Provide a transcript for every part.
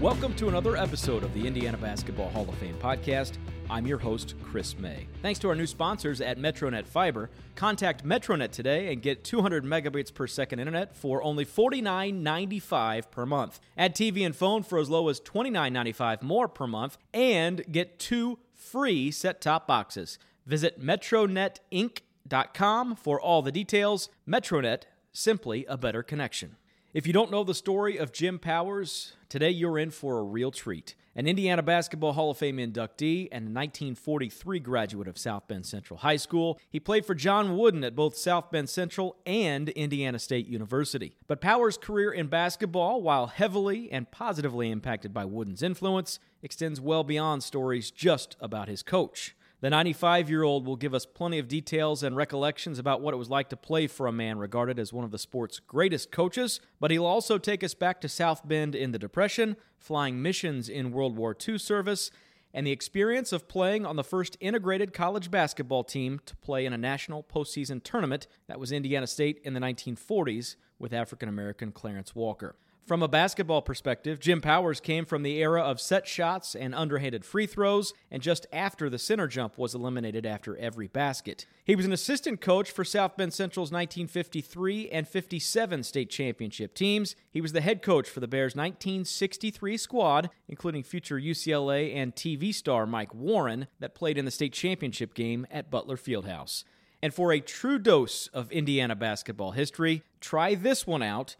Welcome to another episode of the Indiana Basketball Hall of Fame podcast. I'm your host, Chris May. Thanks to our new sponsors at Metronet Fiber. Contact Metronet today and get 200 megabits per second internet for only $49.95 per month. Add TV and phone for as low as $29.95 more per month and get two free set top boxes. Visit metronetinc.com for all the details. Metronet, simply a better connection. If you don't know the story of Jim Powers, today you're in for a real treat. An Indiana Basketball Hall of Fame inductee and a 1943 graduate of South Bend Central High School, he played for John Wooden at both South Bend Central and Indiana State University. But Powers' career in basketball, while heavily and positively impacted by Wooden's influence, extends well beyond stories just about his coach. The 95 year old will give us plenty of details and recollections about what it was like to play for a man regarded as one of the sport's greatest coaches, but he'll also take us back to South Bend in the Depression, flying missions in World War II service, and the experience of playing on the first integrated college basketball team to play in a national postseason tournament that was Indiana State in the 1940s with African American Clarence Walker. From a basketball perspective, Jim Powers came from the era of set shots and underhanded free throws, and just after the center jump was eliminated after every basket. He was an assistant coach for South Bend Central's 1953 and 57 state championship teams. He was the head coach for the Bears' 1963 squad, including future UCLA and TV star Mike Warren, that played in the state championship game at Butler Fieldhouse. And for a true dose of Indiana basketball history, try this one out.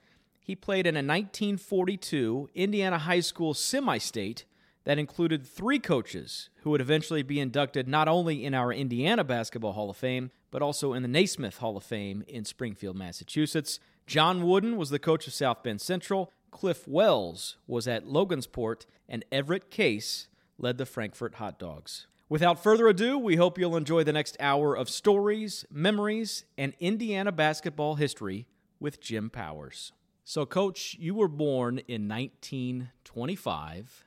He played in a 1942 Indiana high school semi state that included three coaches who would eventually be inducted not only in our Indiana Basketball Hall of Fame, but also in the Naismith Hall of Fame in Springfield, Massachusetts. John Wooden was the coach of South Bend Central, Cliff Wells was at Logansport, and Everett Case led the Frankfort Hot Dogs. Without further ado, we hope you'll enjoy the next hour of stories, memories, and Indiana basketball history with Jim Powers. So, Coach, you were born in 1925.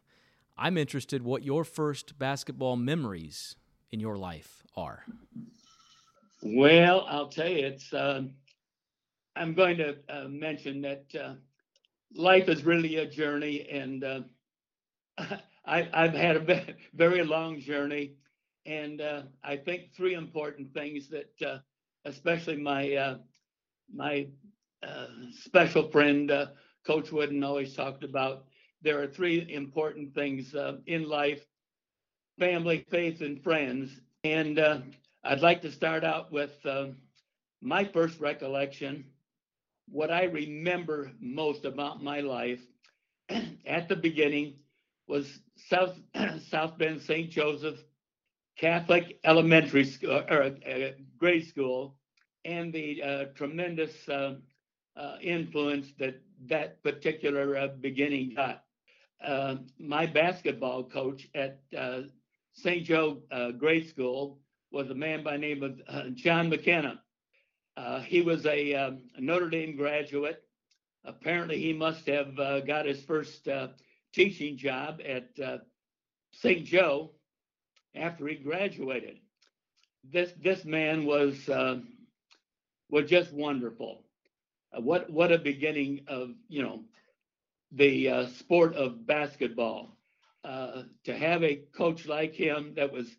I'm interested what your first basketball memories in your life are. Well, I'll tell you, it's. Uh, I'm going to uh, mention that uh, life is really a journey, and uh, I, have had a very long journey, and uh, I think three important things that, uh, especially my my uh, special friend, uh, Coach Wooden, always talked about there are three important things uh, in life family, faith, and friends. And uh, I'd like to start out with uh, my first recollection. What I remember most about my life at the beginning was South, South Bend St. Joseph Catholic Elementary School or grade school and the tremendous uh, influence that that particular uh, beginning got. Uh, my basketball coach at uh, St. Joe uh, Grade School was a man by name of uh, John McKenna. he was a, um, Notre Dame graduate. Apparently, he must have got his first teaching job at St. Joe after he graduated. This this man was was just wonderful. Uh, what what a beginning of you know the uh, sport of basketball. Uh, to have a coach like him that was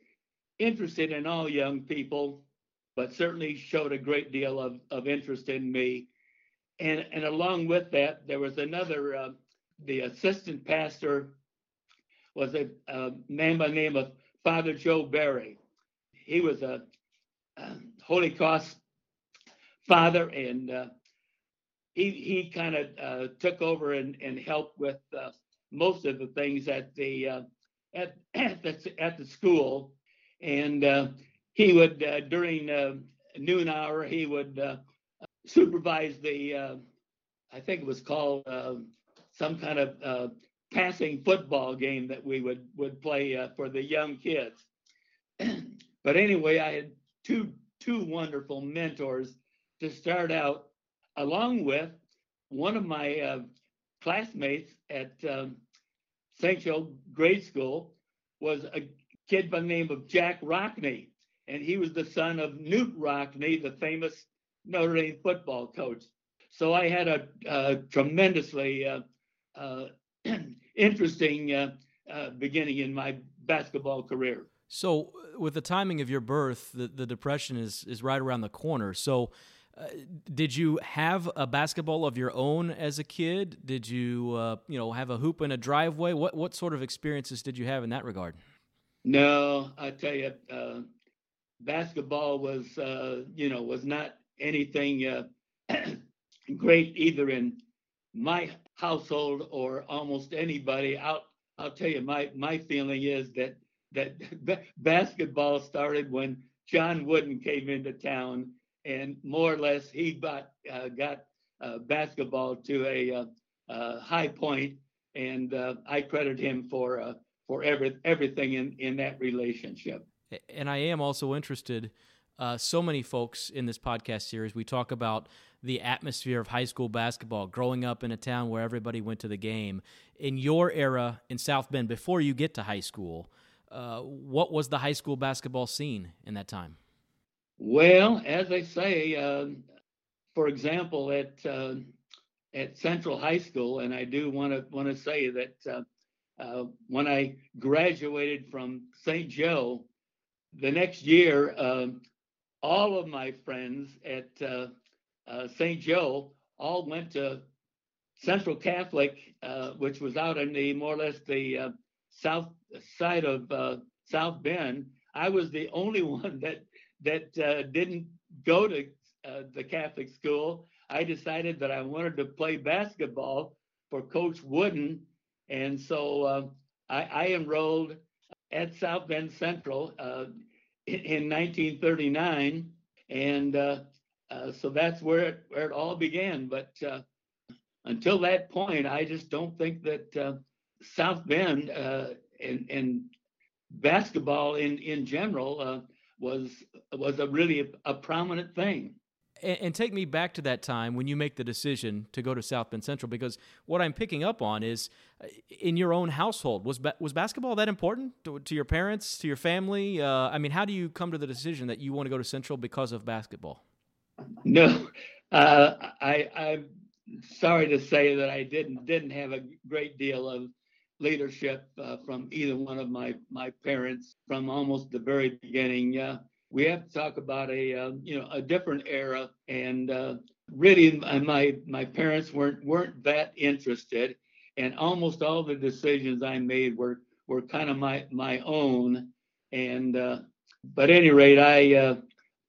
interested in all young people, but certainly showed a great deal of, of interest in me. And, and along with that, there was another, uh, the assistant pastor was a, a, man by the name of Father Joe Barry. He was a, a Holy Cross father and uh, he he kind of uh, took over and, and helped with uh, most of the things at the uh, at at the, at the school, and uh, he would uh, during uh, noon hour he would supervise the I think it was called some kind of passing football game that we would would play for the young kids. but anyway, I had two two wonderful mentors to start out along with one of my uh, classmates at um, St. Joe Grade School was a kid by the name of Jack Rockne, and he was the son of Knute Rockne, the famous Notre Dame football coach. So I had a, a tremendously uh, uh, interesting uh, uh, beginning in my basketball career. So, with the timing of your birth, the, the depression is is right around the corner. So, did you have a basketball of your own as a kid? Did you, uh, you know, have a hoop in a driveway? What what sort of experiences did you have in that regard? No, I tell you, uh, basketball was, uh, you know, was not anything uh, great either in my household or almost anybody. I'll I'll tell you, my my feeling is that that basketball started when John Wooden came into town, and more or less he got uh, got uh, basketball to a uh, uh high point, and uh, I credit him for uh, for every, everything in in that relationship. And I am also interested. so many folks in this podcast series, we talk about the atmosphere of high school basketball, growing up in a town where everybody went to the game. In your era in South Bend, before you get to high school, what was the high school basketball scene in that time? Well, as I say, uh, for example, at uh, at Central High School, and I do want to want to say that uh, uh, when I graduated from St. Joe, the next year, um, all of my friends at uh, St. Joe all went to Central Catholic, which was out in the more or less the south side of uh, South Bend, I was the only one that that uh, didn't go to uh, the Catholic school. I decided that I wanted to play basketball for Coach Wooden, and so uh, I, I, enrolled at South Bend Central uh, in, in, 1939, and uh, so that's where it, where it all began. But until that point, I just don't think that South Bend uh, and, and basketball in in general uh, was was a really a, a prominent thing. And, and, take me back to that time when you make the decision to go to South Bend Central, because what I'm picking up on is uh, in your own household was ba- was basketball that important to, to, your parents, to your family? Uh, I mean, how do you come to the decision that you want to go to Central because of basketball? No, uh, I, I'm sorry to say that I didn't didn't have a great deal of leadership uh, from either one of my my parents from almost the very beginning. Uh, we have to talk about a uh, you know a different era, and uh, really my my parents weren't weren't that interested, and almost all the decisions I made were were kind of my my own. And uh, but at any rate, I, uh,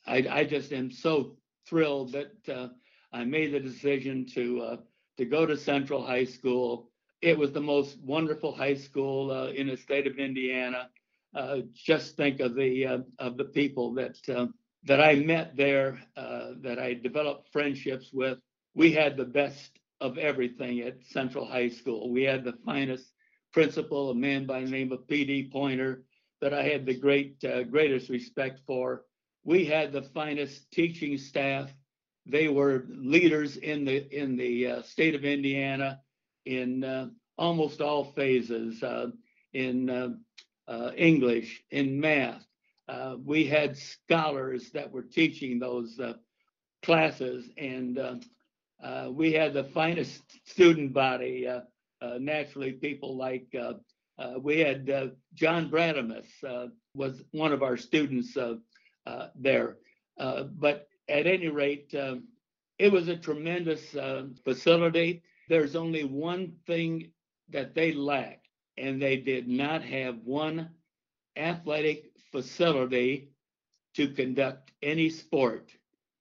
I I just am so thrilled that I made the decision to to go to Central High School it was the most wonderful high school uh, in the state of Indiana. Uh, just think of the uh, of the people that uh, that I met there, uh, that I developed friendships with. We had the best of everything at Central High School. We had the finest principal, a man by the name of P.D. Pointer, that I had the great uh, greatest respect for. We had the finest teaching staff. They were leaders in the in the state of Indiana in uh, almost all phases uh, in uh, uh, English, in math. Uh, we had scholars that were teaching those uh, classes, and uh, uh, we had the finest student body. naturally, people like we had John Brademas was one of our students there. but at any rate, it was a tremendous facility there's only one thing that they lacked, and they did not have one athletic facility to conduct any sport.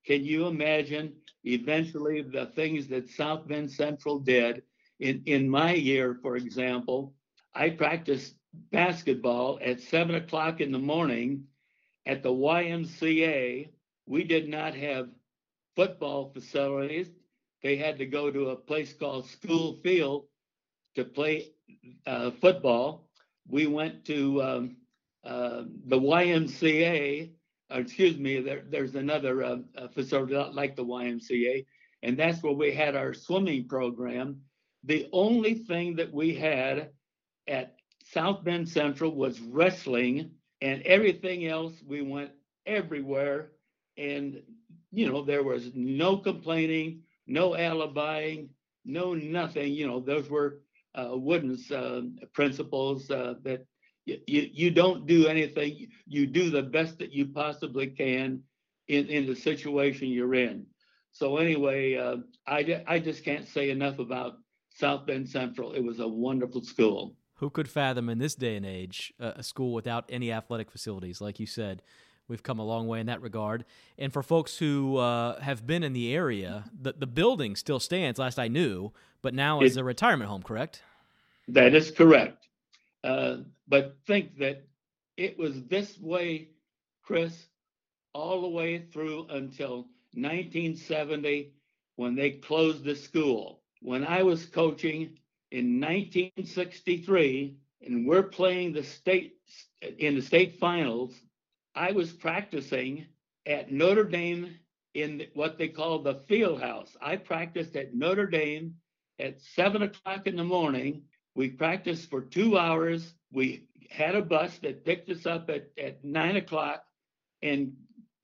Can you imagine eventually the things that South Bend Central did? In, in my year, for example, I practiced basketball at seven o'clock in the morning at the YMCA. We did not have football facilities they had to go to a place called School Field to play uh, football. We went to um, uh, the YMCA, excuse me, there, there's another uh, facility like the YMCA, and that's where we had our swimming program. The only thing that we had at South Bend Central was wrestling, and everything else we went everywhere. And, you know, there was no complaining no alibiing, no nothing. You know, those were uh, Wooden's uh, principles uh, that you, you don't do anything, you do the best that you possibly can in, in the situation you're in. So anyway, uh, I, I just can't say enough about South Bend Central. It was a wonderful school. Who could fathom in this day and age uh, a school without any athletic facilities? Like you said, we've come a long way in that regard. And for folks who uh, have been in the area, the, the building still stands, last I knew, but now is a retirement home, correct? That is correct. Uh, but think that it was this way, Chris, all the way through until 1970 when they closed the school. When I was coaching in 1963 and we're playing the state in the state finals, I was practicing at Notre Dame in what they call the field house. I practiced at Notre Dame at seven o'clock in the morning. We practiced for two hours. We had a bus that picked us up at, at nine o'clock and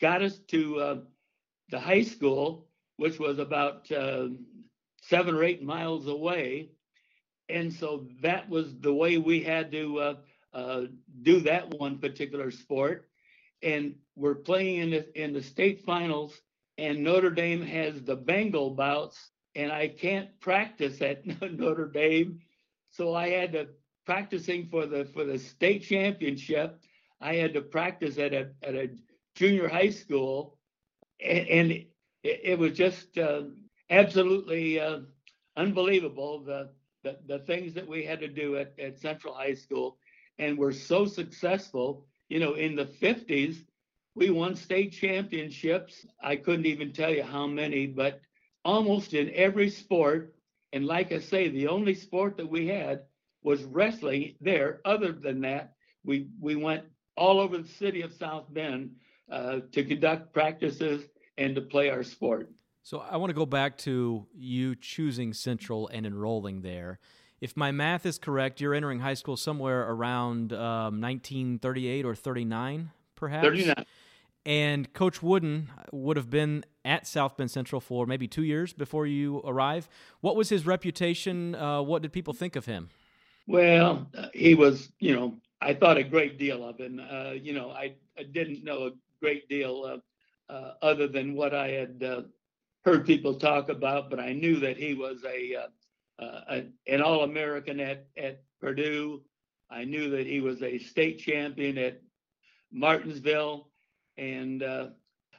got us to uh, the high school, which was about uh, seven or eight miles away. And so that was the way we had to uh, uh, do that one particular sport. And we're playing in the, in the state finals, and Notre Dame has the Bengal bouts, and I can't practice at Notre Dame. So I had to practicing for the for the state championship. I had to practice at a at a junior high school, and, and it, it, was just uh, absolutely uh, unbelievable the, the the things that we had to do at, at Central High School, and we're so successful. You know, in the 50s, we won state championships. I couldn't even tell you how many, but almost in every sport. And like I say, the only sport that we had was wrestling there. Other than that, we we went all over the city of South Bend uh, to conduct practices and to play our sport. So I want to go back to you choosing Central and enrolling there. If my math is correct, you're entering high school somewhere around um, 1938 or 39, perhaps. 39. And Coach Wooden would have been at South Bend Central for maybe two years before you arrive. What was his reputation? Uh, what did people think of him? Well, uh, he was, you know, I thought a great deal of him. Uh, you know, I, I didn't know a great deal uh, other than what I had uh, heard people talk about, but I knew that he was a, uh, uh, an All American at at Purdue. I knew that he was a state champion at Martinsville, and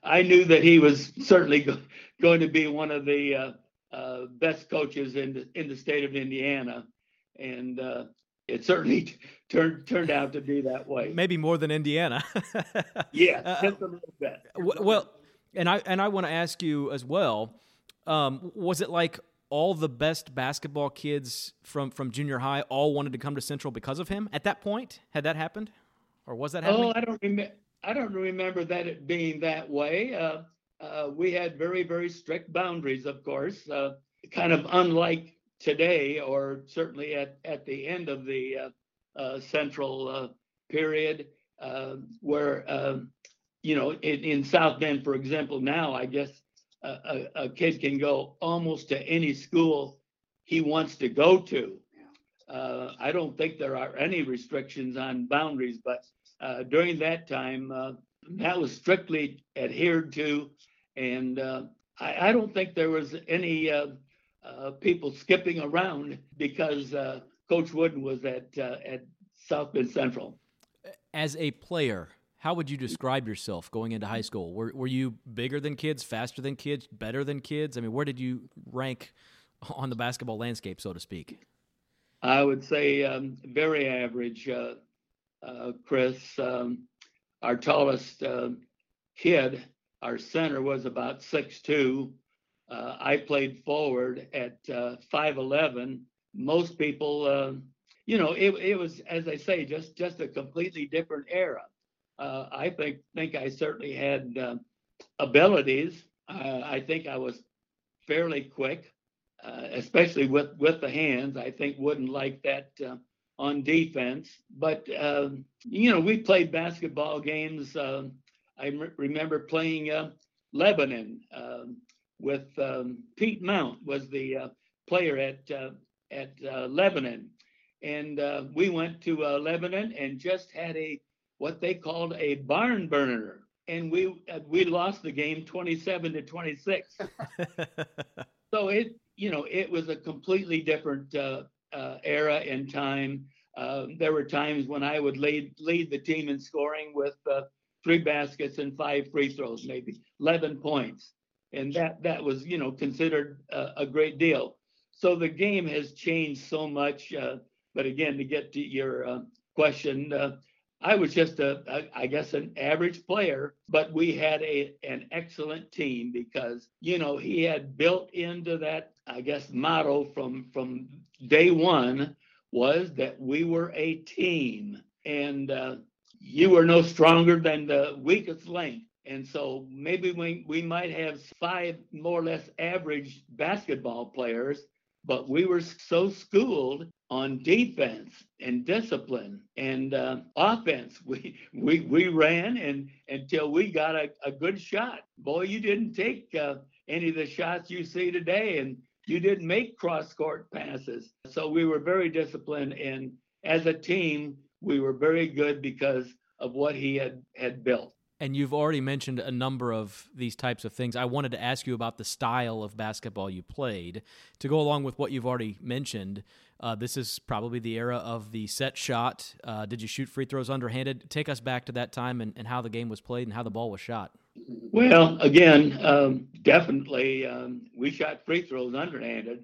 I knew that he was certainly go- going to be one of the best coaches in the in the state of Indiana and uh, it certainly turned turned out to be that way. Maybe more than Indiana. yeah, uh, just a little bit. well, and I and I want to ask you as well. Um, was it like all the best basketball kids from from junior high all wanted to come to Central because of him at that point? Had that happened, or was that happening? Oh, I don't remember. I don't remember that it being that way. Uh, uh, we had very very strict boundaries, of course. Uh, kind of unlike today, or certainly at, at the end of the uh, uh, central uh, period, where, you know, in, in, South Bend, for example, now I guess a, a, kid can go almost to any school he wants to go to. Uh, I don't think there are any restrictions on boundaries, but uh, during that time, that was strictly adhered to. And I, I, don't think there was any uh, people skipping around because uh, Coach Wooden was at uh, at South Bend Central. As a player, how would you describe yourself going into high school? Were were you bigger than kids, faster than kids, better than kids? I mean, where did you rank on the basketball landscape, so to speak? I would say um, very average, uh, uh, Chris. Um, our tallest uh, kid, our center, was about six two uh, I played forward at uh, 5'11. Most people, uh, you know, it, it was, as I say, just just a completely different era. Uh, I think think I certainly had uh, abilities. Uh, I think I was fairly quick, especially with with the hands. I think Wooden like that on defense. But um, you know, we played basketball games. Um, I m- remember playing Lebanon. Um, with um, Pete Mount was the uh, player at uh, at uh, Lebanon, and uh, we went to uh, Lebanon and just had a what they called a barn burner, and we uh, we lost the game 27 to 26. so it you know it was a completely different uh, uh, era and time. there were times when I would lead lead the team in scoring with three baskets and five free throws, maybe 11 points. And that, that was, you know, considered a, a great deal. So the game has changed so much. Uh, but again, to get to your uh, question, uh, I was just a, a, I guess, an average player, but we had a an excellent team because you know he had built into that, I guess, motto from from day one was that we were a team, and uh, you are no stronger than the weakest link. And so maybe we, we might have five more or less average basketball players, but we were so schooled on defense and discipline and uh, offense. We, we, we ran and until we got a, a good shot. Boy, you didn't take uh, any of the shots you see today and you didn't make cross court passes. So we were very disciplined. And as a team, we were very good because of what he had had built. And you've already mentioned a number of these types of things. I wanted to ask you about the style of basketball you played. To go along with what you've already mentioned, uh, this is probably the era of the set shot. Uh, did you shoot free throws underhanded? Take us back to that time and, and, how the game was played and how the ball was shot. Well, again, um, definitely, um, we shot free throws underhanded.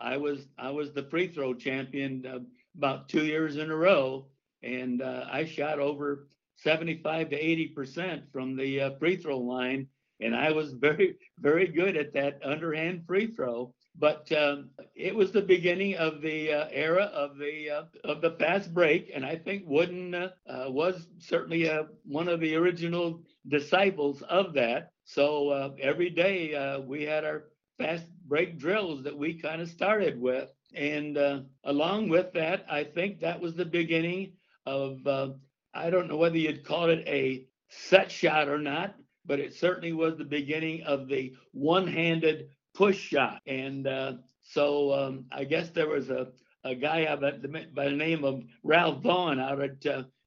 I was I was the free throw champion uh, about two years in a row, and uh, I shot over 75 to 80 percent from the uh, free throw line, and I was very very good at that underhand free throw. But um, it was the beginning of the uh, era of the uh, of the fast break, and I think Wooden uh, uh, was certainly one of the original disciples of that. So every day we had our fast break drills that we kind of started with. And uh, along with that, I think that was the beginning of, uh, I don't know whether you'd call it a set shot or not, but it certainly was the beginning of the one handed push shot. And uh, so um, I guess there was a, a guy by the, by the name of Ralph Vaughn out at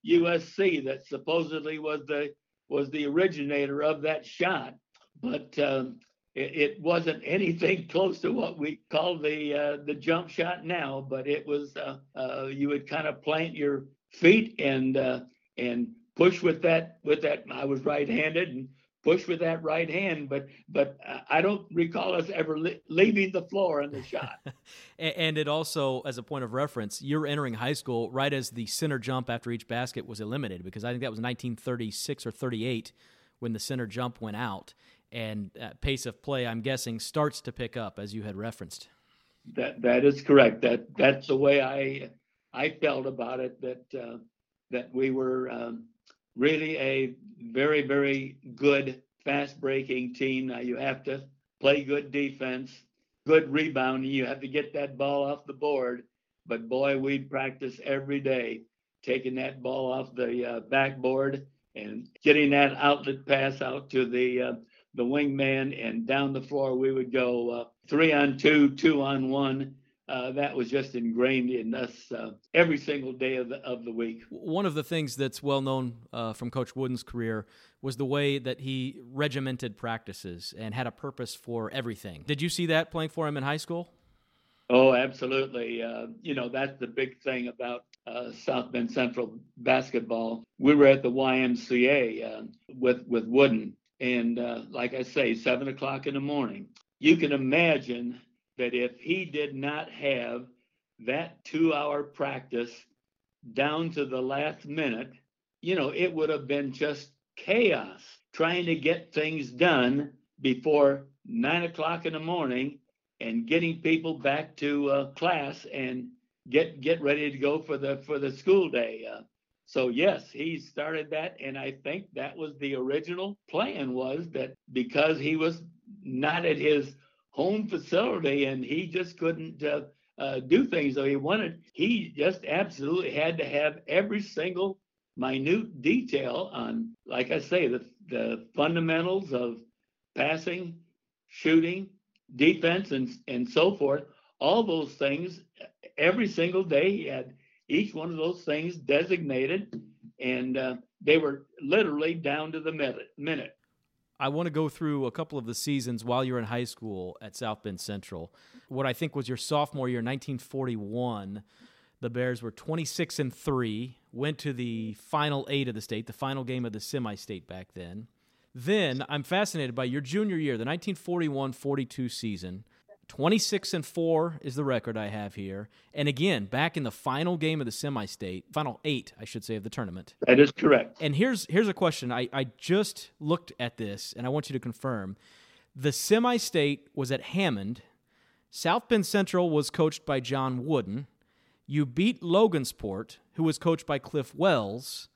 USC uh, that supposedly was the was the originator of that shot. But um, it, it, wasn't anything close to what we call the uh, the jump shot now, but it was uh, uh, you would kind of plant your feet and uh, and push with that with that. I was right-handed and push with that right hand, but but I don't recall us ever li- leaving the floor on the shot. and it also, as a point of reference, you're entering high school right as the center jump after each basket was eliminated, because I think that was 1936 or 38 when the center jump went out, and pace of play, I'm guessing, starts to pick up as you had referenced. That that is correct. That that's the way I I felt about it that uh, that we were um, really a very very good fast breaking team. Now you have to play good defense, good rebounding. You have to get that ball off the board. But boy, we'd practice every day taking that ball off the uh, backboard and getting that outlet pass out to the uh, the wingman and down the floor we would go uh, three on two, two on one, uh, that was just ingrained in us uh, every single day of the, of the week. One of the things that's well known uh, from Coach Wooden's career was the way that he regimented practices and had a purpose for everything. Did you see that playing for him in high school? Oh, absolutely. Uh, you know, that's the big thing about uh, South Bend Central basketball. We were at the YMCA with with Wooden, and like I say, seven o'clock in the morning. You can imagine that if he did not have that two hour practice down to the last minute, you know, it would have been just chaos trying to get things done before nine o'clock in the morning and getting people back to uh, class and get get ready to go for the for the school day. Uh, so yes, he started that, and I think that was the original plan was that because he was not at his home facility and he just couldn't uh, uh, do things that he wanted. He just absolutely had to have every single minute detail on, like I say, the, the fundamentals of passing, shooting, defense, and, and so forth. All those things every single day he had each one of those things designated, and uh, they were literally down to the minute. I want to go through a couple of the seasons while you're in high school at South Bend Central. What I think was your sophomore year, 1941. The Bears were 26 and 3, went to the final eight of the state, the final game of the semi state back then. Then I'm fascinated by your junior year, the 1941 42 season. 26 and 4 is the record I have here. And again, back in the final game of the semi-state, final 8, I should say of the tournament. That is correct. And here's here's a question. I I just looked at this and I want you to confirm. The semi-state was at Hammond. South Bend Central was coached by John Wooden. You beat Logansport, who was coached by Cliff Wells.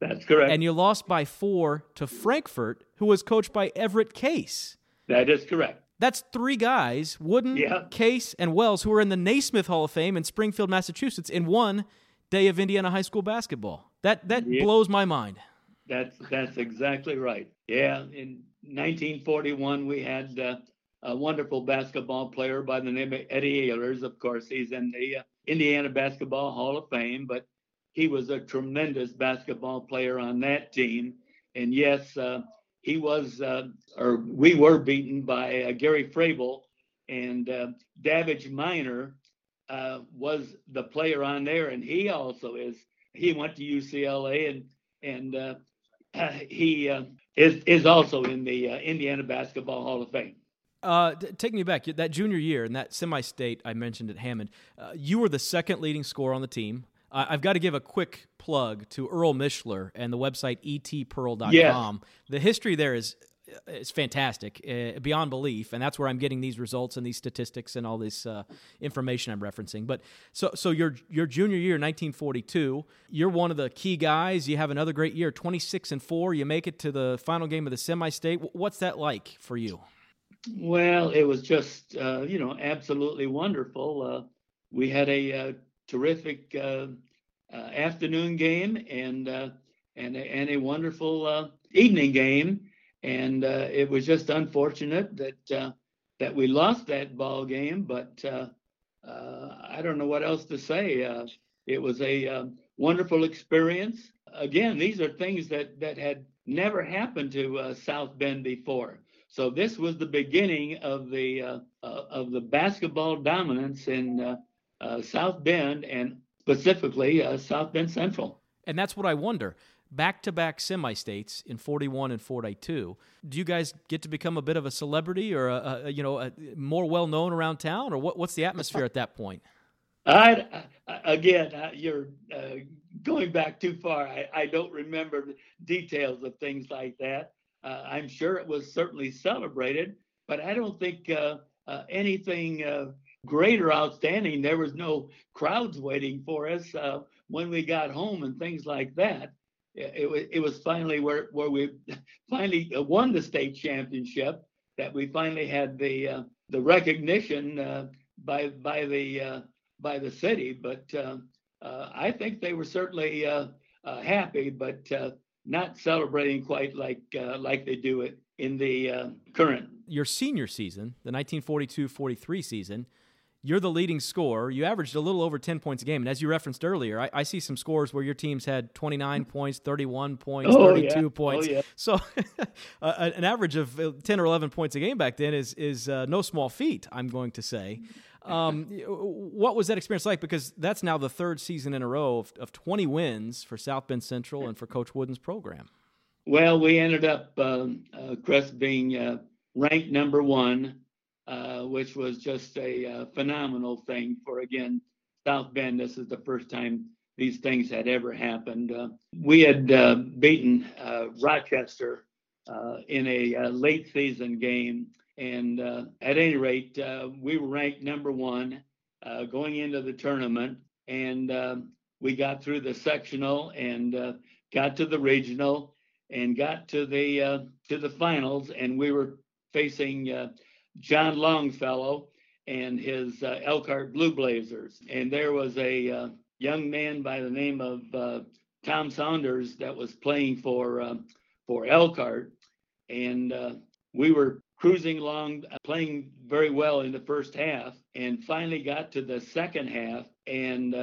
That's correct. And you lost by 4 to Frankfort, who was coached by Everett Case. That is correct. That's three guys, Wooden, Yeah. Case, and Wells, who are in the Naismith Hall of Fame in Springfield, Massachusetts, in one day of Indiana high school basketball. That that Yeah. blows my mind. That's that's exactly right. Yeah, in 1941 we had uh, a wonderful basketball player by the name of Eddie Ehlers. Of course, he's in the uh, Indiana Basketball Hall of Fame, but he was a tremendous basketball player on that team. And yes, uh, he was, uh, or we were beaten by uh, Gary Froebel and uh, Davidge Minor uh, was the player on there, and he also is. He went to UCLA and and uh, he uh, is is also in the Indiana Basketball Hall of Fame. Uh, t- take me back. That junior year in that semi-state I mentioned at Hammond, you were the second leading scorer on the team. I've got to give a quick plug to Earl Mishler and the website etpearl.com. Yes. The history there is is fantastic, uh, beyond belief, and that's where I'm getting these results and these statistics and all this uh, information I'm referencing. But so so your your junior year, 1942, you're one of the key guys. You have another great year, 26 and four. You make it to the final game of the semi-state. Wh- What's that like for you? Well, it was just uh, you know absolutely wonderful. Uh, we had a uh, terrific uh, uh, afternoon game and uh, and a, and a wonderful evening game, and it was just unfortunate that that we lost that ball game. But I don't know what else to say. It was a wonderful experience. Again, these are things that that had never happened to uh, South Bend before. So this was the beginning of the uh, uh, of the basketball dominance in uh, uh, South Bend and specifically uh, South Bend Central. And that's what I wonder. Back to back semi states in 41 and 42. Do you guys get to become a bit of a celebrity or a, a you know a, more well known around town, or what, what's the atmosphere at that point? I, again, uh, you're uh, going back too far. I, I don't remember details of things like that. Uh, I'm sure it was certainly celebrated, but I don't think uh, uh, anything uh, great or outstanding. There was no crowds waiting for us uh, when we got home and things like that. It, it was it was finally where where we finally won the state championship that we finally had the uh, the recognition uh, by by the uh, by the city. But uh, uh, I think they were certainly uh, uh, happy, but uh, not celebrating quite like uh, like they do it in the uh, current. Your senior season, the 1942 43 season, you're the leading scorer. You averaged a little over 10 points a game. And as you referenced earlier, I, I see some scores where your teams had 29 points, 31 points, Oh, 32 yeah. points. Oh, yeah. So uh, an average of uh, 10 or 11 points a game back then is, is uh, no small feat, I'm going to say. Um, what was that experience like? Because that's now the third season in a row of, of 20 wins for South Bend Central and for Coach Wooden's program. Well, we ended up, um, uh, Chris, being uh, ranked number one, uh, which was just a uh, phenomenal thing for, again, South Bend. This is the first time these things had ever happened. Uh, we had uh, beaten uh, Rochester in a late season game. And at any rate, we were ranked number one going into the tournament. And we got through the sectional and got to the regional and got to the to the finals, and we were facing John Longfellow and his uh, Elkhart Blue Blazers, and there was a uh, young man by the name of uh, Tom Saunders that was playing for uh, for Elkhart, and uh, we were cruising along, uh, playing very well in the first half, and finally got to the second half. And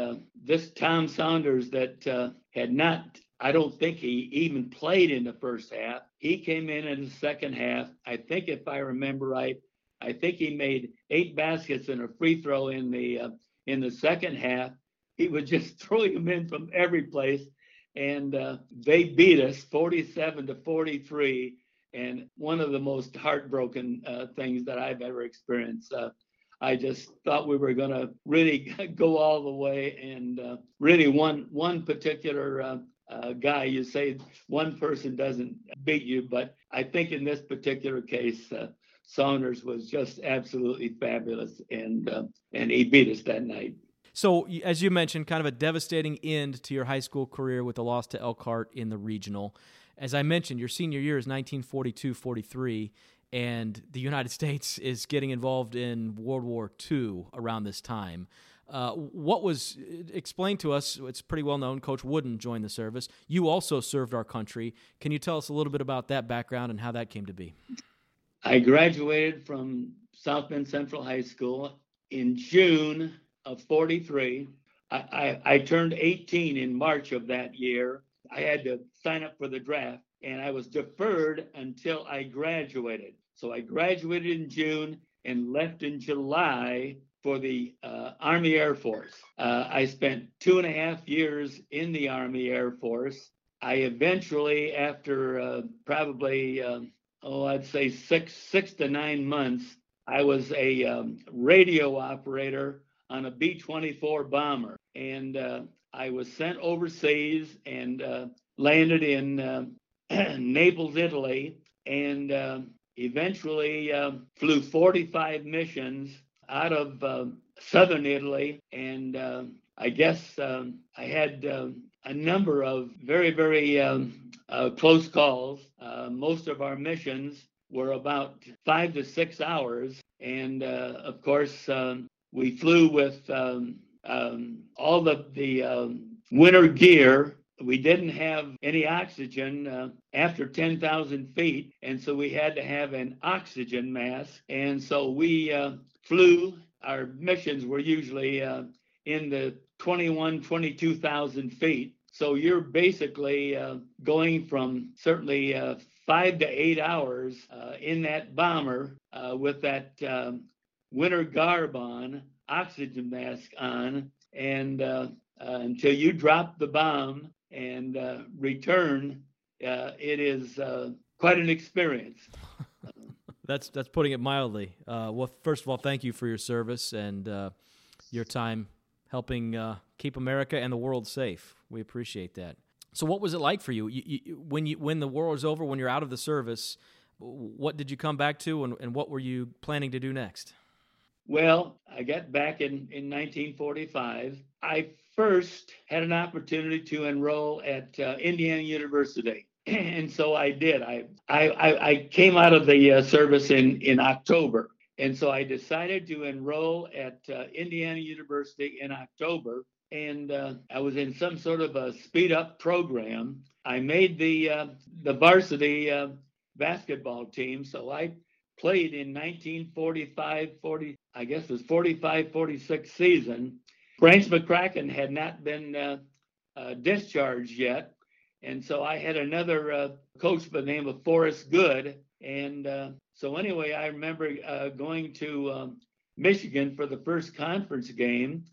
this Tom Saunders that had not, I don't think he even played in the first half. He came in in the second half. I think, if I remember right, I think he made eight baskets and a free throw in the uh, in the second half. He was just throwing them in from every place, and uh, they beat us 47 to 43 and one of the most heartbroken uh, things that I've ever experienced. Uh, I just thought we were going to really go all the way, and uh, really one one particular uh, uh, guy. You say one person doesn't beat you, but I think in this particular case, uh, Saunders was just absolutely fabulous, and and he beat us that night. So, as you mentioned, kind of a devastating end to your high school career with the loss to Elkhart in the regional as I mentioned, your senior year is 1942 43, and the United States is getting involved in World War II around this time. Uh, what was explained to us? It's pretty well known. Coach Wooden joined the service. You also served our country. Can you tell us a little bit about that background and how that came to be? I graduated from South Bend Central High School in June of 43. I, I, I turned 18 in March of that year. I had to sign up for the draft, and I was deferred until I graduated. So I graduated in June and left in July for the uh, Army Air Force. Uh, I spent two and a half years in the Army Air Force. I eventually, after uh, probably uh, oh, I'd say six six to nine months, I was a um, radio operator on a B-24 bomber, and uh, I was sent overseas and uh, landed in uh, Naples, Italy, and uh, eventually um, flew 45 missions out of um, southern Italy. And um, I guess I had a number of very, very uh, close calls. Uh, most of our missions were about five to six hours. And uh, of course, um, we flew with um, um, all the, the um, winter gear. We didn't have any oxygen uh, after 10,000 feet, and so we had to have an oxygen mask. And so we uh, flew. Our missions were usually uh, in the 21, 22,000 feet. So you're basically uh, going from certainly uh, five to eight hours uh, in that bomber with that um, winter garb on oxygen mask on, and uh, uh, until you drop the bomb and uh, return, uh, it is uh, quite an experience. that's that's putting it mildly. well, first of all, thank you for your service and your time helping keep America and the world safe. We appreciate that. So, what was it like for you, you, you when you when the war was over? When you're out of the service, what did you come back to, and, and what were you planning to do next? Well, I got back in, in 1945. I first had an opportunity to enroll at uh, Indiana University. And so I did. I, I, I came out of the uh, service in, in October. And so I decided to enroll at uh, Indiana University in October. And uh, I was in some sort of a speed up program. I made the, uh, the varsity uh, basketball team. So I played in 1945, 40, I guess it was 45, 46 season. Branch McCracken had not been uh, uh, discharged yet. And so I had another coach by the name of Forrest Good. And so, anyway, I remember uh, going to um, Michigan for the first conference game.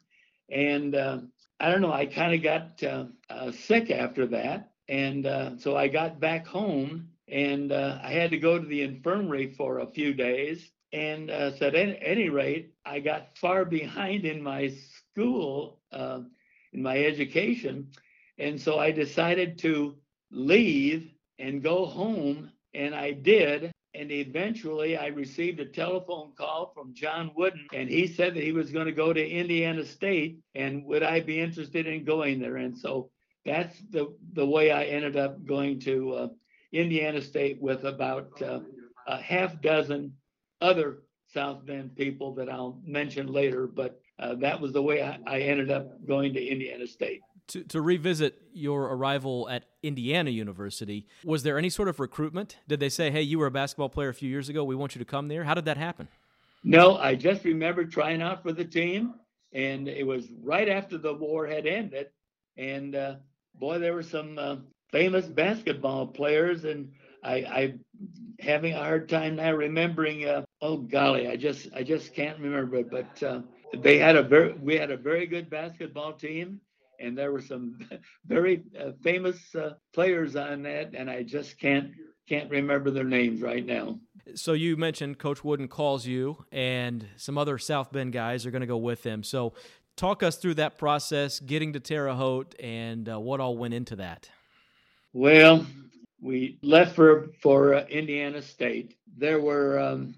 And uh, I don't know, I kind of got sick after that. And so I got back home and uh, I had to go to the infirmary for a few days. And uh, so at any, rate, I got far behind in my school, uh, in my education. And so I decided to leave and go home. And I did. And eventually I received a telephone call from John Wooden, and he said that he was going to go to Indiana State. And would I be interested in going there? And so that's the, the way I ended up going to uh, Indiana State with about uh, a half dozen other South Bend people that I'll mention later. But uh, that was the way I, I, ended up going to Indiana State. To, to revisit your arrival at Indiana University, was there any sort of recruitment? Did they say, hey, you were a basketball player a few years ago, we want you to come there? How did that happen? No, I just remember trying out for the team, and it was right after the war had ended. And uh, boy, there were some uh, famous basketball players, and I, I having a hard time now remembering. Uh, oh golly, I just I just can't remember. But uh, they had a very we had a very good basketball team, and there were some very uh, famous uh, players on that, and I just can't can't remember their names right now. So you mentioned Coach Wooden calls you, and some other South Bend guys are going to go with him. So talk us through that process, getting to Terre Haute, and uh, what all went into that. Well, we left for for uh, Indiana State. There were, um,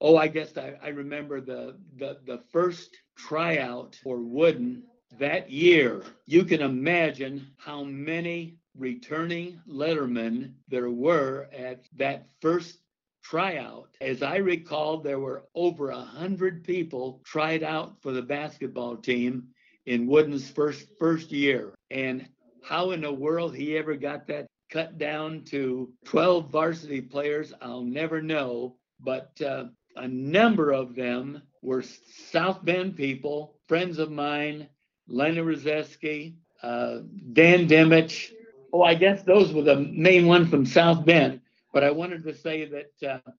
oh, I guess I, I remember the, the the first tryout for Wooden that year. You can imagine how many returning lettermen there were at that first tryout. As I recall, there were over a hundred people tried out for the basketball team in Wooden's first first year. And how in the world he ever got that cut down to 12 varsity players, I'll never know. But uh, a number of them were South Bend people, friends of mine, Lenny Rzeszewski, uh, Dan Dimich. Oh, I guess those were the main ones from South Bend. But I wanted to say that uh,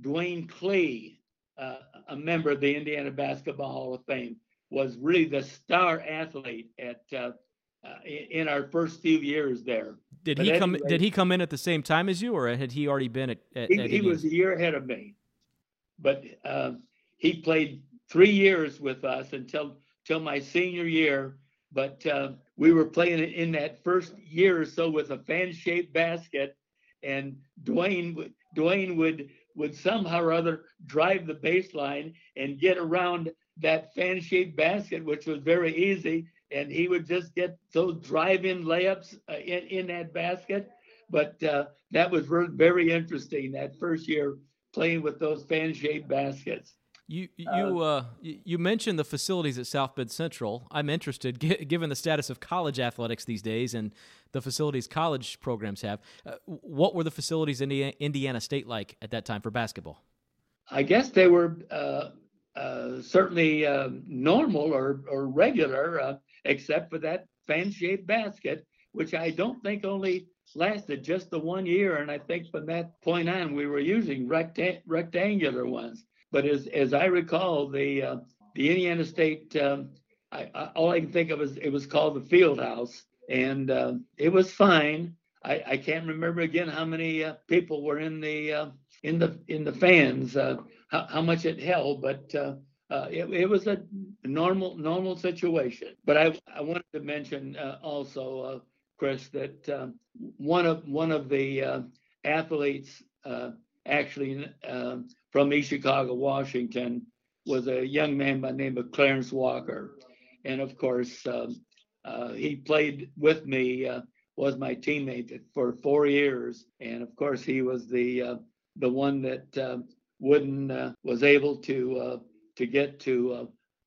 Duane Klueh, uh, a member of the Indiana Basketball Hall of Fame, was really the star athlete at uh, uh, in our first few years there. Did but he come? Did he come in at the same time as you, or had he already been at? at he, he was a year ahead of me, but uh, he played three years with us until until my senior year. But uh, we were playing in that first year or so with a fan-shaped basket, and Duane Duane would would somehow or other drive the baseline and get around that fan-shaped basket, which was very easy and he would just get those drive-in layups uh, in in that basket. But uh, that was very interesting that first year playing with those fan-shaped baskets. You you uh, uh you mentioned the facilities at South Bend Central. I'm interested, given the status of college athletics these days and the facilities college programs have. Uh, what were the facilities in Indiana State like at that time for basketball? I guess they were uh, uh, certainly uh, normal or or regular except for that fan-shaped basket, which I don't think only lasted just the one year. And I think from that point on, we were using recta- rectangular ones. But as, as I recall, the uh, the Indiana State, um, I, I, all I can think of is it was called the Field House, and uh, it was fine. I, I can't remember again how many uh, people were in the uh, in the in the fans, uh, how, how much it held, but uh, it, it, was a normal normal situation. But I, I wanted to mention also, Chris, that um, one of one of the athletes actually um, from East Chicago, Washington, was a young man by the name of Clarence Walker, and of course um, uh, he played with me. was my teammate for four years, and of course he was the the one that Wooden was able to to get to uh,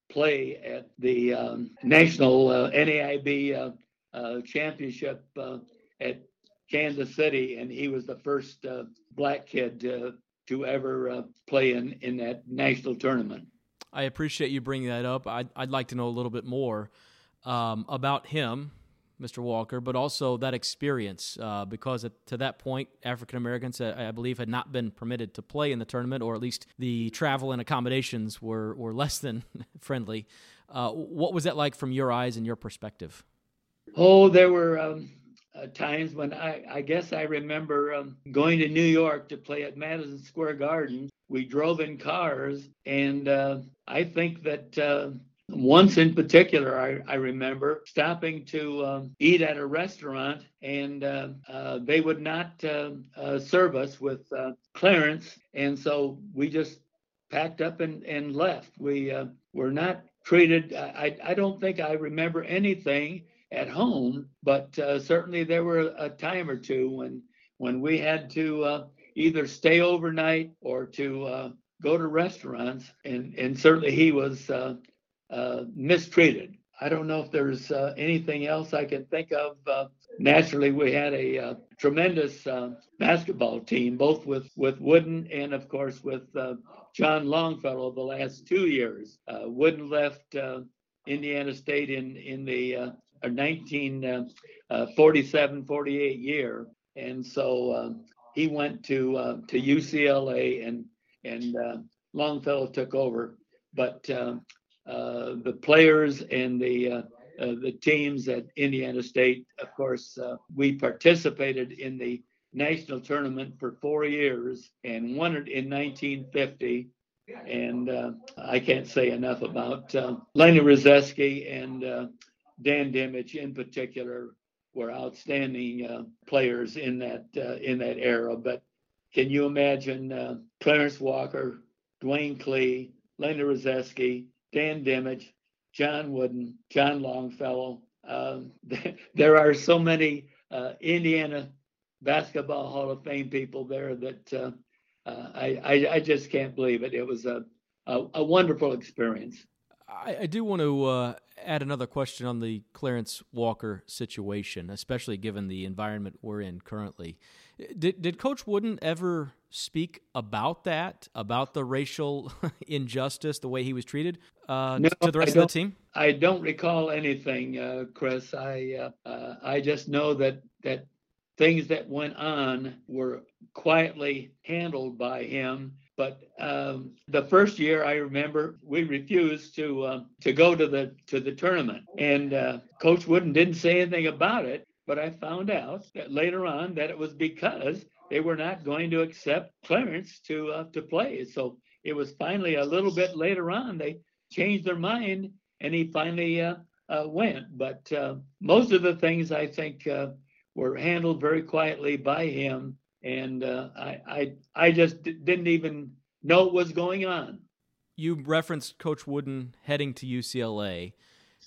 play at the um, national uh, NAIB uh, uh, championship uh, at Kansas City, and he was the first black kid to ever play in, in that national tournament. I appreciate you bringing that up. I'd, I'd like to know a little bit more um, about him Mr. Walker, but also that experience uh, because at, to that point, African Americans, uh, I believe, had not been permitted to play in the tournament, or at least the travel and accommodations were, were less than friendly. Uh, what was that like from your eyes and your perspective? Oh, there were um, uh, times when I, I, guess I remember um, going to New York to play at Madison Square Garden. We drove in cars, and uh, I think that uh, once in particular, I, I remember stopping to um, eat at a restaurant, and uh, uh, they would not uh, uh serve us with uh, Clarence, and so we just packed up and, and left. We uh, were not treated. I, I don't think I remember anything at home, but certainly there were a time or two when when we had to either stay overnight or to go to restaurants, and and certainly he was uh, mistreated. I don't know if there's uh, anything else I can think of. Uh, naturally, we had a uh, tremendous uh, basketball team, both with, with Wooden and, of course, with uh, John Longfellow the last two years. Uh, Wooden left Indiana State in, in the 1947 48 year. And so he went to to UCLA and and Longfellow took over. But uh, the players and the uh, uh, the teams at Indiana State. Of course, we participated in the national tournament for four years and won it in 1950. And uh, I can't say enough about uh, Lenny Rzeszewski and uh, Dan Dimich in particular were outstanding players in that in that era. But can you imagine Clarence Walker, Duane Klueh, Lenny Rzeszewski, Dan Dimich, John Wooden, John Longfellow. Um, there are so many uh, Indiana Basketball Hall of Fame people there that uh, uh, I, I, I just can't believe it. It was a a, a wonderful experience. I, I do want to uh, add another question on the Clarence Walker situation, especially given the environment we're in currently. Did did Coach Wooden ever speak about that, about the racial injustice, the way he was treated uh, no, to the rest of the team? I don't recall anything, uh, Chris. I uh, uh, I just know that that things that went on were quietly handled by him. But um, the first year, I remember we refused to uh, to go to the to the tournament, and uh, Coach Wooden didn't say anything about it. But I found out that later on that it was because they were not going to accept Clarence to uh, to play. So it was finally a little bit later on they changed their mind and he finally uh, uh, went. But uh, most of the things I think were handled very quietly by him, and uh, I, I I just d- didn't even know what was going on. You referenced Coach Wooden heading to UCLA.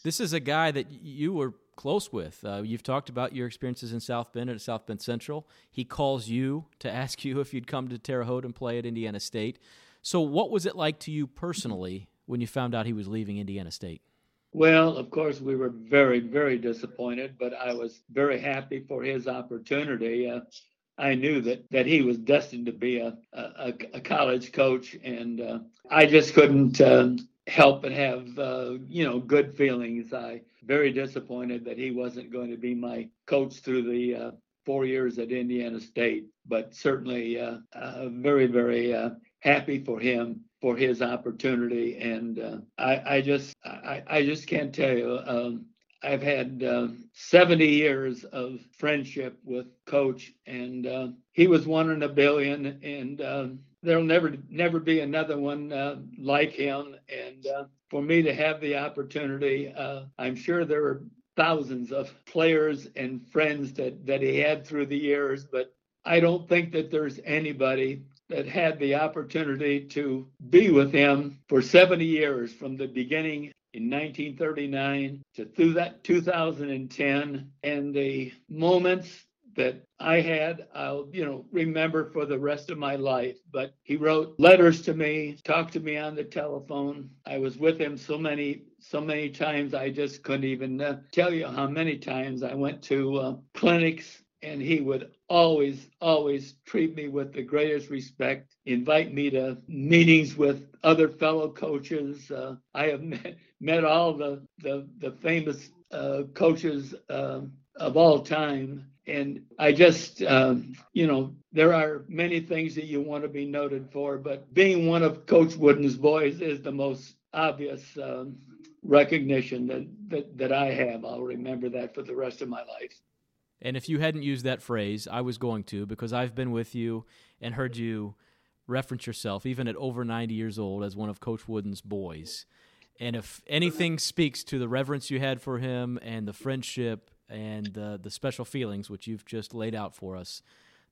This is a guy that you were close with. Uh, you've talked about your experiences in South Bend and at South Bend Central. He calls you to ask you if you'd come to Terre Haute and play at Indiana State. So, what was it like to you personally when you found out he was leaving Indiana State? Well, of course, we were very, very disappointed, but I was very happy for his opportunity. Uh, I knew that that he was destined to be a a, a college coach, and uh, I just couldn't uh, help but have uh, you know good feelings. I very disappointed that he wasn't going to be my coach through the uh, four years at Indiana State, but certainly uh, uh, very, very happy for him for his opportunity. And I, I, just, I, I, just can't tell you. Um, I've had uh, 70 years of friendship with Coach, and he was one in a billion, and there'll never, never be another one like him. And for me to have the opportunity. Uh, I'm sure there were thousands of players and friends that, that he had through the years, but I don't think that there's anybody that had the opportunity to be with him for 70 years from the beginning in 1939 to through that 2010 and the moments that I had, I'll, you know, remember for the rest of my life. But he wrote letters to me, talked to me on the telephone. I was with him so many, so many times, I just couldn't even uh, tell you how many times I went to uh, clinics and he would always, always treat me with the greatest respect, invite me to meetings with other fellow coaches. Uh, I have met, met all the, the, the famous uh, coaches uh, of all time and I just, um, you know, there are many things that you want to be noted for, but being one of Coach Wooden's boys is the most obvious um, recognition that, that that I have. I'll remember that for the rest of my life. And if you hadn't used that phrase, I was going to because I've been with you and heard you reference yourself, even at over 90 years old, as one of Coach Wooden's boys. And if anything speaks to the reverence you had for him and the friendship and the the special feelings which you've just laid out for us.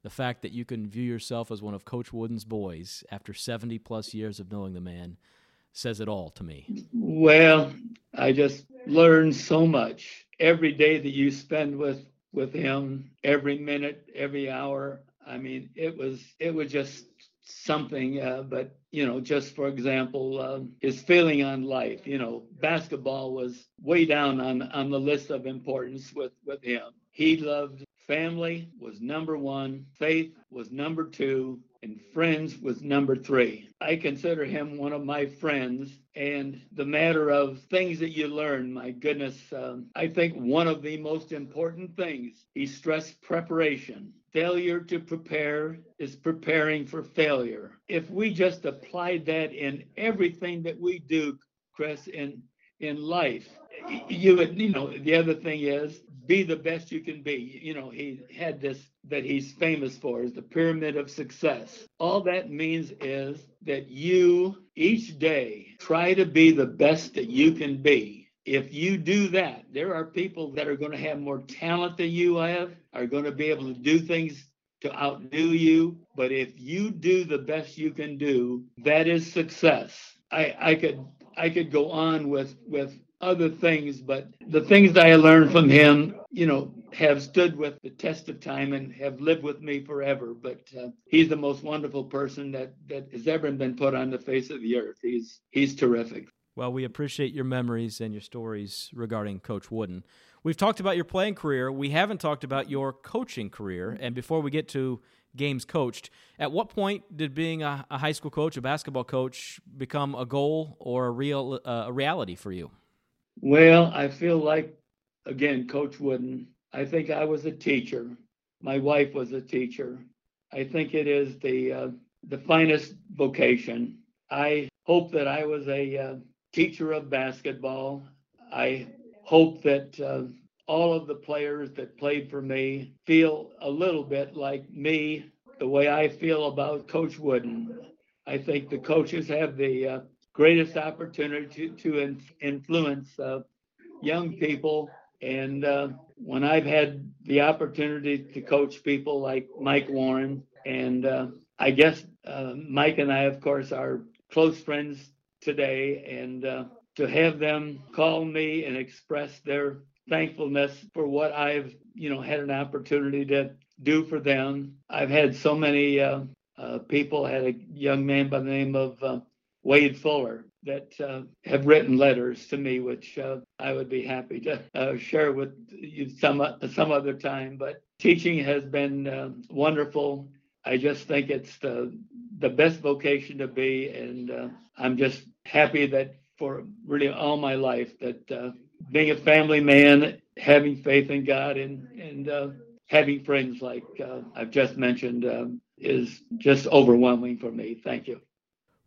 The fact that you can view yourself as one of Coach Wooden's boys after 70 plus years of knowing the man says it all to me. Well, I just learned so much every day that you spend with with him, every minute, every hour. I mean, it was it was just something, uh, but you know, just for example, um, his feeling on life. You know, basketball was way down on on the list of importance with with him. He loved family was number one, faith was number two, and friends was number three. I consider him one of my friends. And the matter of things that you learn, my goodness, um, I think one of the most important things, he stressed preparation. Failure to prepare is preparing for failure. If we just applied that in everything that we do, Chris, in in life, you would, you know, the other thing is be the best you can be. You know, he had this that he's famous for is the pyramid of success. All that means is that you each day try to be the best that you can be. If you do that, there are people that are going to have more talent than you have, are going to be able to do things to outdo you. But if you do the best you can do, that is success. I, I could I could go on with with other things, but the things that I learned from him, you know, have stood with the test of time and have lived with me forever. But uh, he's the most wonderful person that that has ever been put on the face of the earth. He's he's terrific. Well, we appreciate your memories and your stories regarding Coach Wooden. We've talked about your playing career. We haven't talked about your coaching career. And before we get to games coached, at what point did being a, a high school coach, a basketball coach, become a goal or a real uh, a reality for you? Well, I feel like, again, Coach Wooden, I think I was a teacher. My wife was a teacher. I think it is the uh, the finest vocation. I hope that I was a uh, teacher of basketball. I hope that uh, all of the players that played for me feel a little bit like me, the way I feel about Coach Wooden. I think the coaches have the uh, greatest opportunity to, to in, influence uh, young people. And uh, when I've had the opportunity to coach people like Mike Warren, and uh, I guess uh, Mike and I, of course, are close friends today, and uh, to have them call me and express their thankfulness for what I've, you know, had an opportunity to do for them. I've had so many uh, people. I had a young man by the name of Wade Fuller that uh, have written letters to me, which uh, I would be happy to uh, share with you some some other time. But teaching has been uh, wonderful. I just think it's the the best vocation to be, and uh, I'm just happy that for really all my life that uh, being a family man, having faith in God, and and having friends like I've just mentioned is just overwhelming for me. Thank you.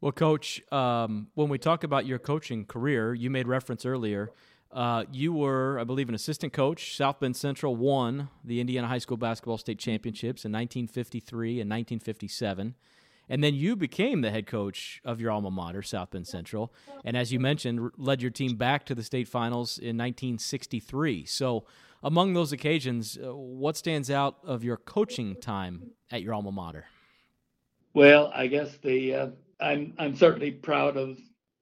Well, Coach, um, when we talk about your coaching career, you made reference earlier. Uh, you were, I believe, an assistant coach. South Bend Central won the Indiana High School Basketball State Championships in 1953 and 1957. And then you became the head coach of your alma mater, South Bend Central. And as you mentioned, led your team back to the state finals in 1963. So, among those occasions, uh, what stands out of your coaching time at your alma mater? Well, I guess the uh, I'm I'm certainly proud of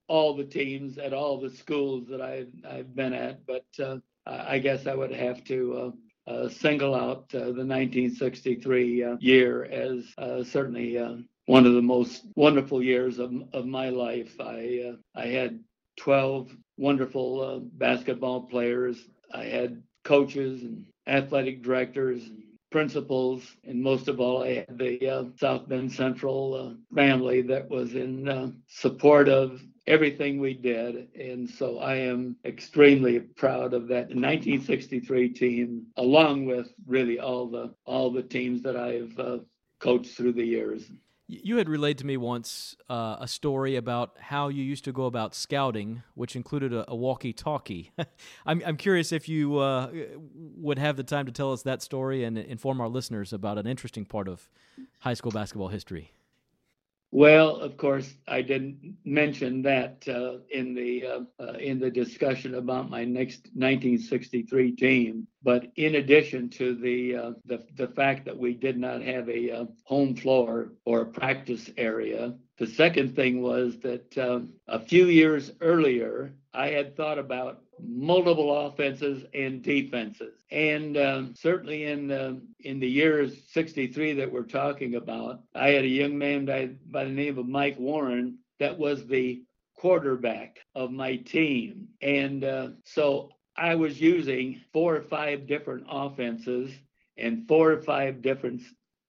all the teams at all the schools that I've I've been at, but uh, I guess I would have to uh, uh, single out uh, the 1963 uh, year as uh, certainly one of the most wonderful years of of my life. I I had 12 wonderful basketball players. I had coaches and athletic directors and principals, and most of all, I had the uh, South Bend Central uh, family that was in uh, support of everything we did. And so I am extremely proud of that 1963 team, along with really all the all the teams that I've uh, coached through the years. You had relayed to me once uh, a story about how you used to go about scouting, which included a, a walkie-talkie. I'm, I'm curious if you uh, would have the time to tell us that story and inform our listeners about an interesting part of high school basketball history. Well, of course, I didn't mention that uh, in the uh, uh, in the discussion about my next 1963 team. But in addition to the uh, the, the fact that we did not have a uh, home floor or a practice area, the second thing was that um, a few years earlier, I had thought about multiple offenses and defenses. And um, certainly in the, in the years 63 that we're talking about, I had a young man by, by the name of Mike Warren that was the quarterback of my team. And uh, so I was using four or five different offenses and four or five different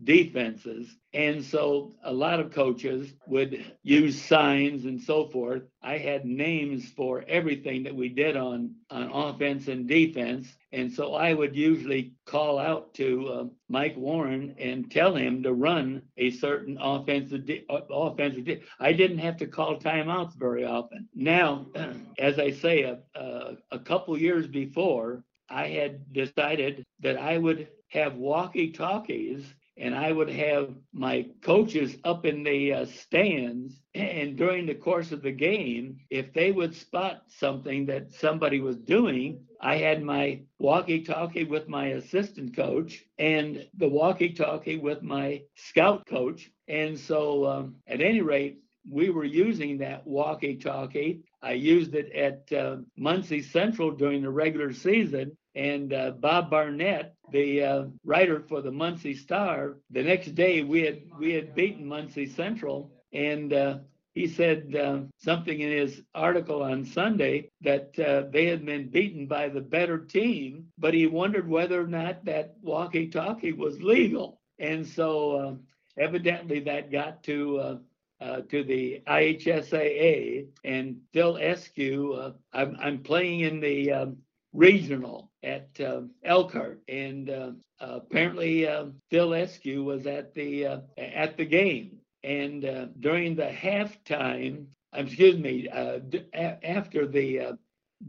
defenses. And so a lot of coaches would use signs and so forth. I had names for everything that we did on, on offense and defense. And so I would usually call out to uh, Mike Warren and tell him to run a certain offensive, de- uh, offensive. De- I didn't have to call timeouts very often. Now, as I say, a, a, a couple years before, I had decided that I would have walkie talkies and I would have my coaches up in the uh, stands. And during the course of the game, if they would spot something that somebody was doing, I had my walkie talkie with my assistant coach and the walkie talkie with my scout coach. And so, um, at any rate, we were using that walkie talkie. I used it at uh, Muncie Central during the regular season. And uh, Bob Barnett, the uh, writer for the Muncie Star, the next day we had we had beaten Muncie Central, and uh, he said uh, something in his article on Sunday that uh, they had been beaten by the better team, but he wondered whether or not that walkie-talkie was legal. And so uh, evidently that got to uh, uh, to the IHSAA and Phil Eskew. Uh, I'm, I'm playing in the um, regional at uh, Elkhart, and uh, apparently uh, Phil Eskew was at the uh, at the game. And uh, during the halftime, excuse me, d- after the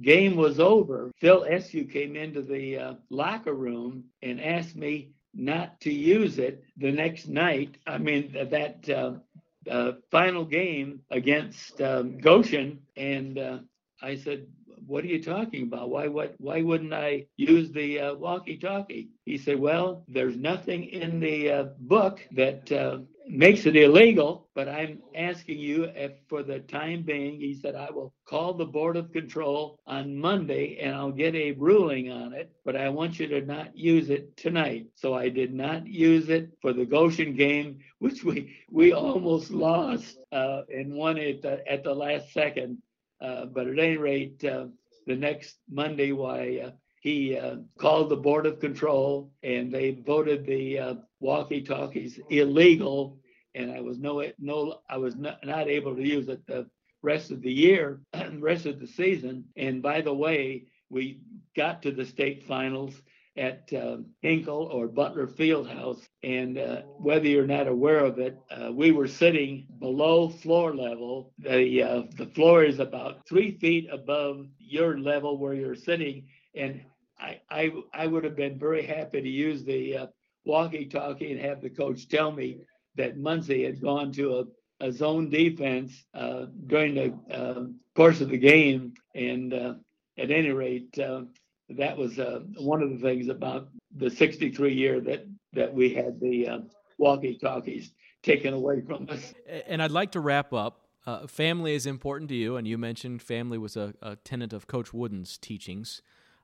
game was over, Phil Eskew came into the locker room and asked me not to use it the next night. I mean that uh, final game against um, Goshen, and uh, I said, "What are you talking about? Why what? Why wouldn't I use the uh, walkie-talkie?" He said, "Well, there's nothing in the uh, book that uh, makes it illegal, but I'm asking you if for the time being, he said, I will call the Board of Control on Monday and I'll get a ruling on it, but I want you to not use it tonight. So I did not use it for the Goshen game, which we, we almost lost uh, and won it the, at the last second. Uh, but at any rate, uh, the next Monday, why uh, he called the board of control and they voted the walkie talkies illegal. And i was no no i was not, not able to use it the rest of the year rest of the season. And by the way we got to the state finals at Hinkle or Butler Fieldhouse. And uh, whether you're not aware of it, uh, we were sitting below floor level. The, uh, the floor is about three feet above your level where you're sitting. And I, I, I would have been very happy to use the uh, walkie-talkie and have the coach tell me that Muncie had gone to a, a zone defense uh, during the uh, course of the game. And uh, at any rate, uh, that was uh, one of the things about the 63 year that, that we had the walkie-talkies taken away from us. And I'd like to wrap up. Uh, family is important to you, and you mentioned family was a, a of Coach Wooden's teachings.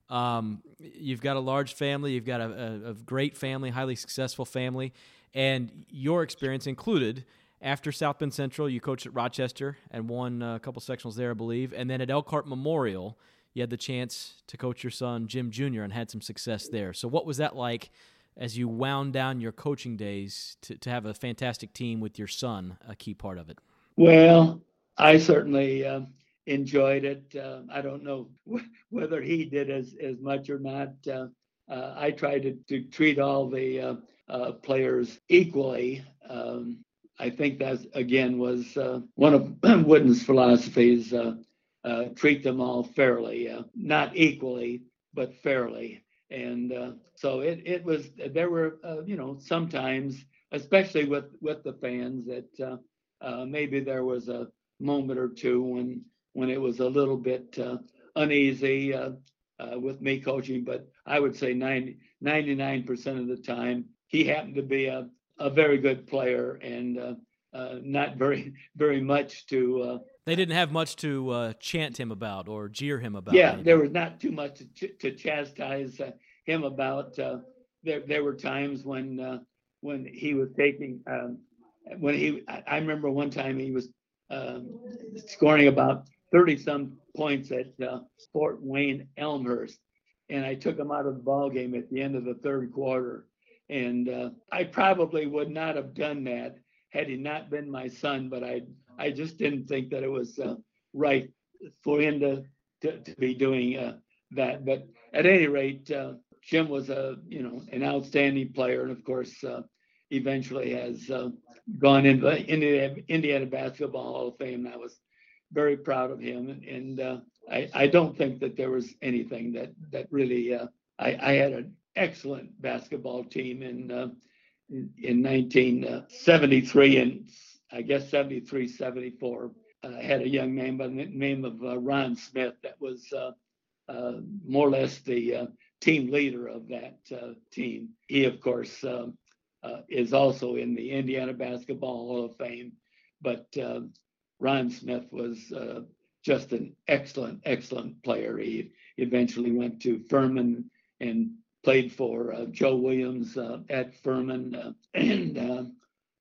Um, you've got a large family, you've got a, a, a, great family, highly successful family, and your experience included after South Bend Central, you coached at Rochester and won a couple sectionals there, I believe, and then at Elkhart Memorial, you had the chance to coach your son Jim Jr. and had some success there. So, what was that like as you wound down your coaching days to, to have a fantastic team with your son, a key part of it? Well, I certainly. Uh, enjoyed it. Uh, I don't know whether he did as, as much or not. Uh, uh, I tried to, to, treat all the uh, uh, players equally. Um, I think that again was one of Wooden's philosophies: Uh, treat them all fairly, uh, not equally, but fairly. And uh, so it, it was. There were, you know, sometimes, especially with with the fans, that maybe there was a moment or two when when it was a little bit uh, uneasy uh, uh, with me coaching, but I would say 90, 99% of the time, he happened to be a, a very good player and uh, not very very much to. Uh, they didn't have much to uh, chant him about or jeer him about. Yeah, there was not too much to, ch- to chastise uh, him about. Uh, there there were times when uh, when he was taking um, when he. I, I, remember one time he was um, scoring about thirty some points at Fort Wayne Elmhurst, and I took him out of the ball game at the end of the third quarter. And I probably would not have done that had he not been my son, but I I just didn't think that it was uh, right for him to to, to be doing uh, that. But at any rate, uh, Jim was a you know an outstanding player, and of course, uh, eventually has uh, gone into the Indiana, Indiana Basketball Hall of Fame. I was very proud of him, and, and uh, I I don't think that there was anything that that really I I had an excellent basketball team and in 1973 and I guess 73, 74. Uh, had a young man by the name of uh, Ron Smith that was uh, uh more or less the uh, team leader of that team. He, of course, is also in the Indiana Basketball Hall of Fame, but Ron Smith was just an excellent, excellent player. He eventually went to Furman and played for uh, Joe Williams uh, at Furman, uh, and uh,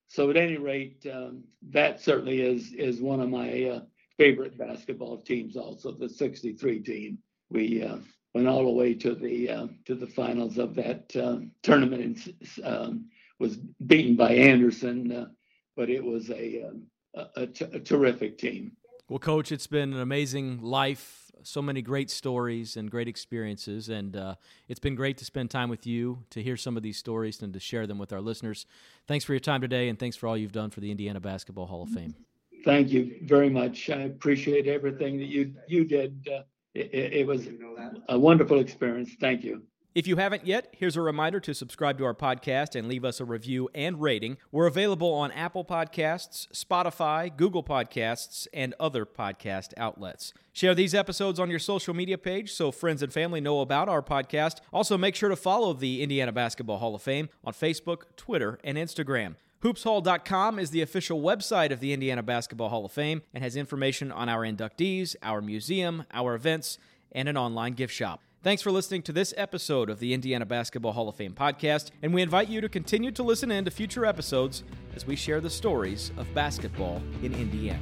so at any rate, um, that certainly is is one of my uh, favorite basketball teams. Also, the '63 team. We uh, went all the way to the to the finals of that tournament and um, was beaten by Anderson, but it was a, um, a, a, t- a terrific team. Well, Coach, it's been an amazing life so many great stories and great experiences. And uh, it's been great to spend time with you, to hear some of these stories, and to share them with our listeners. Thanks for your time today, and thanks for all you've done for the Indiana Basketball Hall of Fame. Thank you very much. I appreciate everything that you you did. Uh, it, it was a wonderful experience. Thank you. If you haven't yet, here's a reminder to subscribe to our podcast and leave us a review and rating. We're available on Apple Podcasts, Spotify, Google Podcasts, and other podcast outlets. Share these episodes on your social media page so friends and family know about our podcast. Also, make sure to follow the Indiana Basketball Hall of Fame on Facebook, Twitter, and Instagram. HoopsHall.com is the official website of the Indiana Basketball Hall of Fame and has information on our inductees, our museum, our events, and an online gift shop. Thanks for listening to this episode of the Indiana Basketball Hall of Fame podcast, and we invite you to continue to listen in to future episodes as we share the stories of basketball in Indiana.